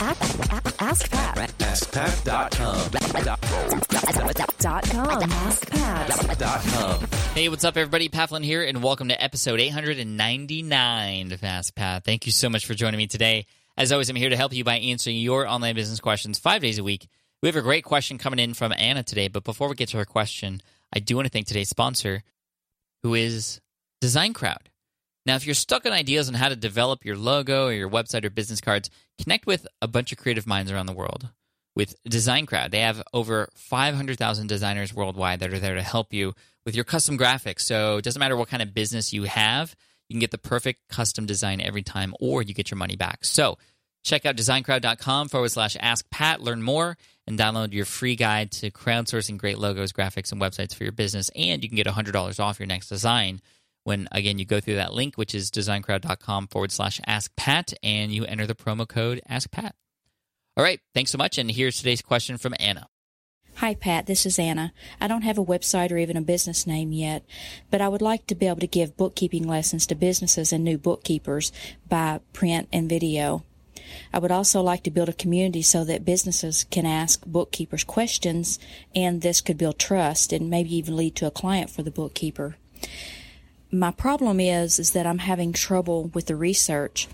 Ask Pat. AskPat.com. Dot com. AskPat. Hey, what's up, everybody? Pat Flynn here, and welcome to episode 899 of Ask Pat. Thank you so much for joining me today. As always, I'm here to help you by answering your online business questions five days a week. We have a great question coming in from Anna today, but before we get to her question, I do want to thank today's sponsor, who is Design Crowd. Now, if you're stuck on ideas on how to develop your logo or your website or business cards, connect with a bunch of creative minds around the world. With Design Crowd, they have over 500,000 designers worldwide that are there to help you with your custom graphics. So it doesn't matter what kind of business you have, you can get the perfect custom design every time, or you get your money back. So check out designcrowd.com forward slash ask Pat, learn more, and download your free guide to crowdsourcing great logos, graphics, and websites for your business. And you can get $100 off your next design when again you go through that link which is designcrowd.com forward slash ask pat and you enter the promo code ask pat all right thanks so much and here's today's question from anna Hi, Pat. This is Anna. I don't have a website or even a business name yet, but I would like to be able to give bookkeeping lessons to businesses and new bookkeepers by print and video. I would also like to build a community so that businesses can ask bookkeepers questions and this could build trust and maybe even lead to a client for the bookkeeper. My problem is is that I'm having trouble with the research.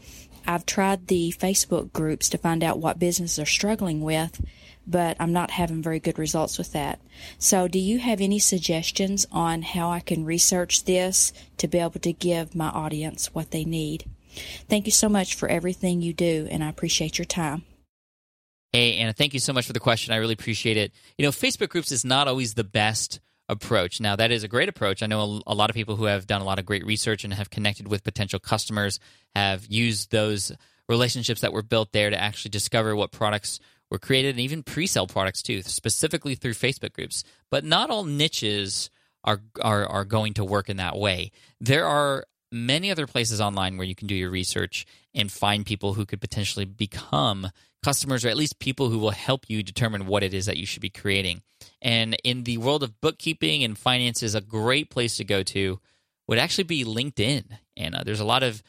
I've tried the Facebook groups to find out what businesses are struggling with, but I'm not having very good results with that. So, do you have any suggestions on how I can research this to be able to give my audience what they need? Thank you so much for everything you do, and I appreciate your time. hey anna thank you so much for the question i really appreciate it you know facebook groups is not always the best approach. Now that is a great approach. I know a, a lot of people who have done a lot of great research and have connected with potential customers have used those relationships that were built there to actually discover what products were created and even pre-sell products too specifically through facebook groups. But not all niches are, are are going to work in that way. There are many other places online where you can do your research and find people who could potentially become customers or at least people who will help you determine what it is that you should be creating. And in the world of bookkeeping and finances, a great place to go to would actually be LinkedIn. And uh, there's a lot of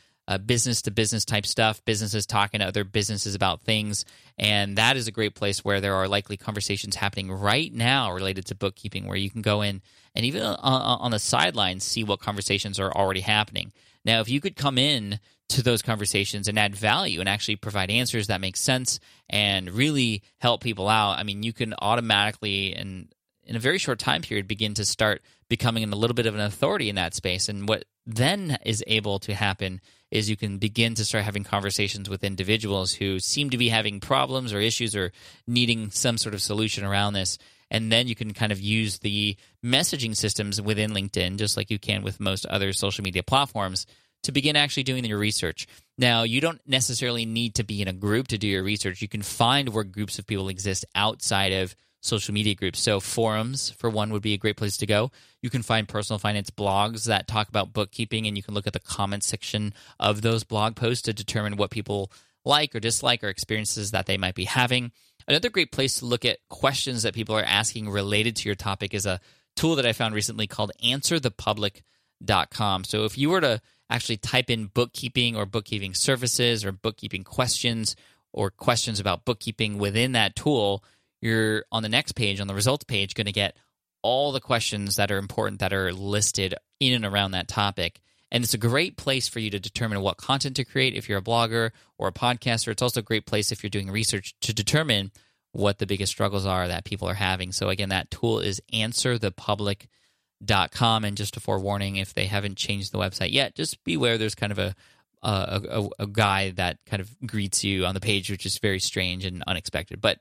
business to business type stuff, businesses talking to other businesses about things. And that is a great place where there are likely conversations happening right now related to bookkeeping, where you can go in and even on, on the sidelines see what conversations are already happening. Now, if you could come in to those conversations and add value and actually provide answers that make sense and really help people out, I mean, you can automatically and in a very short time period begin to start becoming a little bit of an authority in that space. And what then is able to happen is you can begin to start having conversations with individuals who seem to be having problems or issues or needing some sort of solution around this. And then you can kind of use the messaging systems within LinkedIn, just like you can with most other social media platforms, to begin actually doing your research. Now, you don't necessarily need to be in a group to do your research. You can find where groups of people exist outside of social media groups. So, forums, for one, would be a great place to go. You can find personal finance blogs that talk about bookkeeping, and you can look at the comments section of those blog posts to determine what people like or dislike or experiences that they might be having. Another great place to look at questions that people are asking related to your topic is a tool that I found recently called answerthepublic.com. So, if you were to actually type in bookkeeping or bookkeeping services or bookkeeping questions or questions about bookkeeping within that tool, you're on the next page, on the results page, going to get all the questions that are important that are listed in and around that topic. And it's a great place for you to determine what content to create if you're a blogger or a podcaster. It's also a great place if you're doing research to determine what the biggest struggles are that people are having. So, again, that tool is answerthepublic.com. And just a forewarning, if they haven't changed the website yet, just beware there's kind of a a, a, a guy that kind of greets you on the page, which is very strange and unexpected. But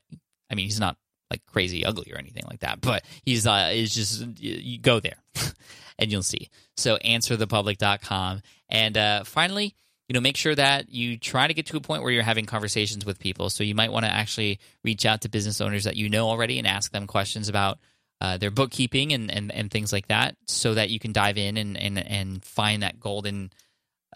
I mean, he's not like crazy ugly or anything like that, but he's uh, is just you go there and you'll see. So answerthepublic.com. And uh, finally, you know, make sure that you try to get to a point where you're having conversations with people. So you might want to actually reach out to business owners that you know already and ask them questions about uh, their bookkeeping and, and, and things like that so that you can dive in and, and, and find that golden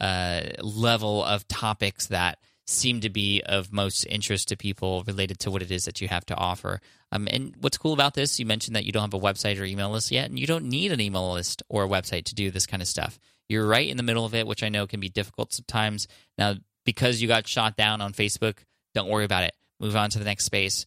uh, level of topics that seem to be of most interest to people related to what it is that you have to offer. Um, and what's cool about this, you mentioned that you don't have a website or email list yet, and you don't need an email list or a website to do this kind of stuff. You're right in the middle of it, which I know can be difficult sometimes. Now, because you got shot down on Facebook, don't worry about it. move on to the next space,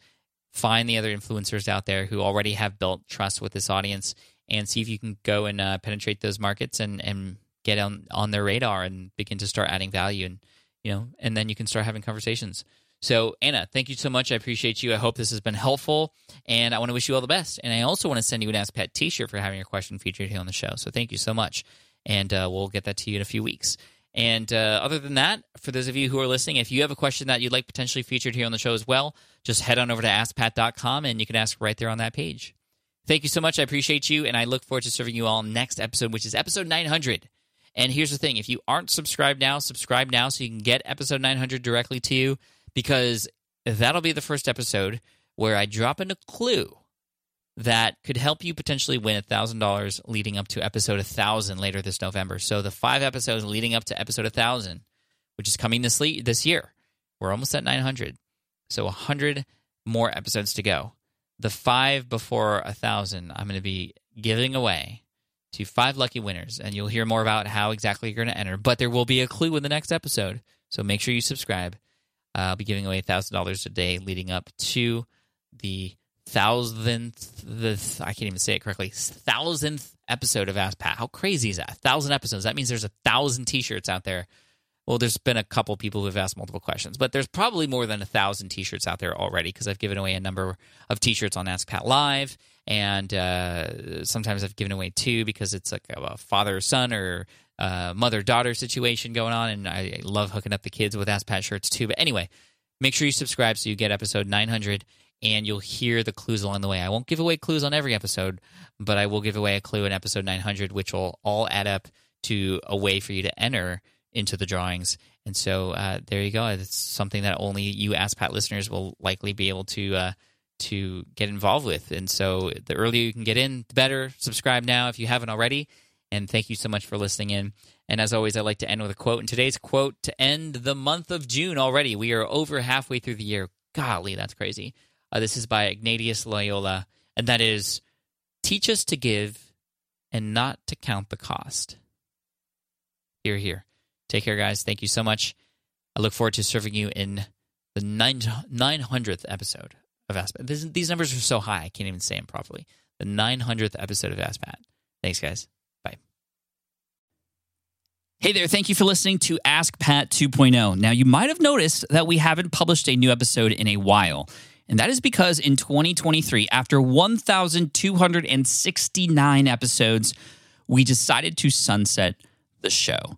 find the other influencers out there who already have built trust with this audience, and see if you can go and uh, penetrate those markets and and get on on their radar and begin to start adding value and you know and then you can start having conversations so anna thank you so much i appreciate you i hope this has been helpful and i want to wish you all the best and i also want to send you an ask pat t-shirt for having your question featured here on the show so thank you so much and uh, we'll get that to you in a few weeks and uh, other than that, for those of you who are listening, if you have a question that you'd like potentially featured here on the show as well, just head on over to askpat.com and you can ask right there on that page. Thank you so much. I appreciate you, and I look forward to serving you all next episode, which is episode 900. And here's the thing if you aren't subscribed now, subscribe now so you can get episode 900 directly to you because that'll be the first episode where I drop in a clue that could help you potentially win $1,000 leading up to episode 1000 later this November. So the five episodes leading up to episode 1000, which is coming this, le- this year, we're almost at 900. So 100 more episodes to go. The five before 1000, I'm going to be giving away to five lucky winners, and you'll hear more about how exactly you're going to enter. But there will be a clue in the next episode, so make sure you subscribe. Uh, I'll be giving away thousand dollars a day leading up to the thousandth. The I can't even say it correctly. Thousandth episode of Ask Pat. How crazy is that? A thousand episodes. That means there's a thousand T-shirts out there. Well, there's been a couple people who have asked multiple questions, but there's probably more than a thousand T-shirts out there already because I've given away a number of T-shirts on Ask Pat Live and uh, sometimes I've given away two because it's like a father son or uh, mother daughter situation going on, and I love hooking up the kids with Ask Pat shirts too. But anyway, make sure you subscribe so you get episode 900 and you'll hear the clues along the way. I won't give away clues on every episode, but I will give away a clue in episode 900, which will all add up to a way for you to enter into the drawings. And so uh, there you go. It's something that only you Ask Pat listeners will likely be able to uh, to get involved with. And so the earlier you can get in, the better. Subscribe now if you haven't already. And thank you so much for listening in. And as always, I like to end with a quote. And today's quote to end the month of June already. We are over halfway through the year. Golly, that's crazy. Uh, this is by Ignatius Loyola. And that is teach us to give and not to count the cost. Here, here. Take care, guys. Thank you so much. I look forward to serving you in the 900th episode of Ask Pat. This, these numbers are so high, I can't even say them properly. The 900th episode of Ask Pat. Thanks, guys. Bye. Hey there, thank you for listening to Ask Pat 2.0. Now, you might have noticed that we haven't published a new episode in a while. And that is because in 2023, after 1,269 episodes, we decided to sunset the show.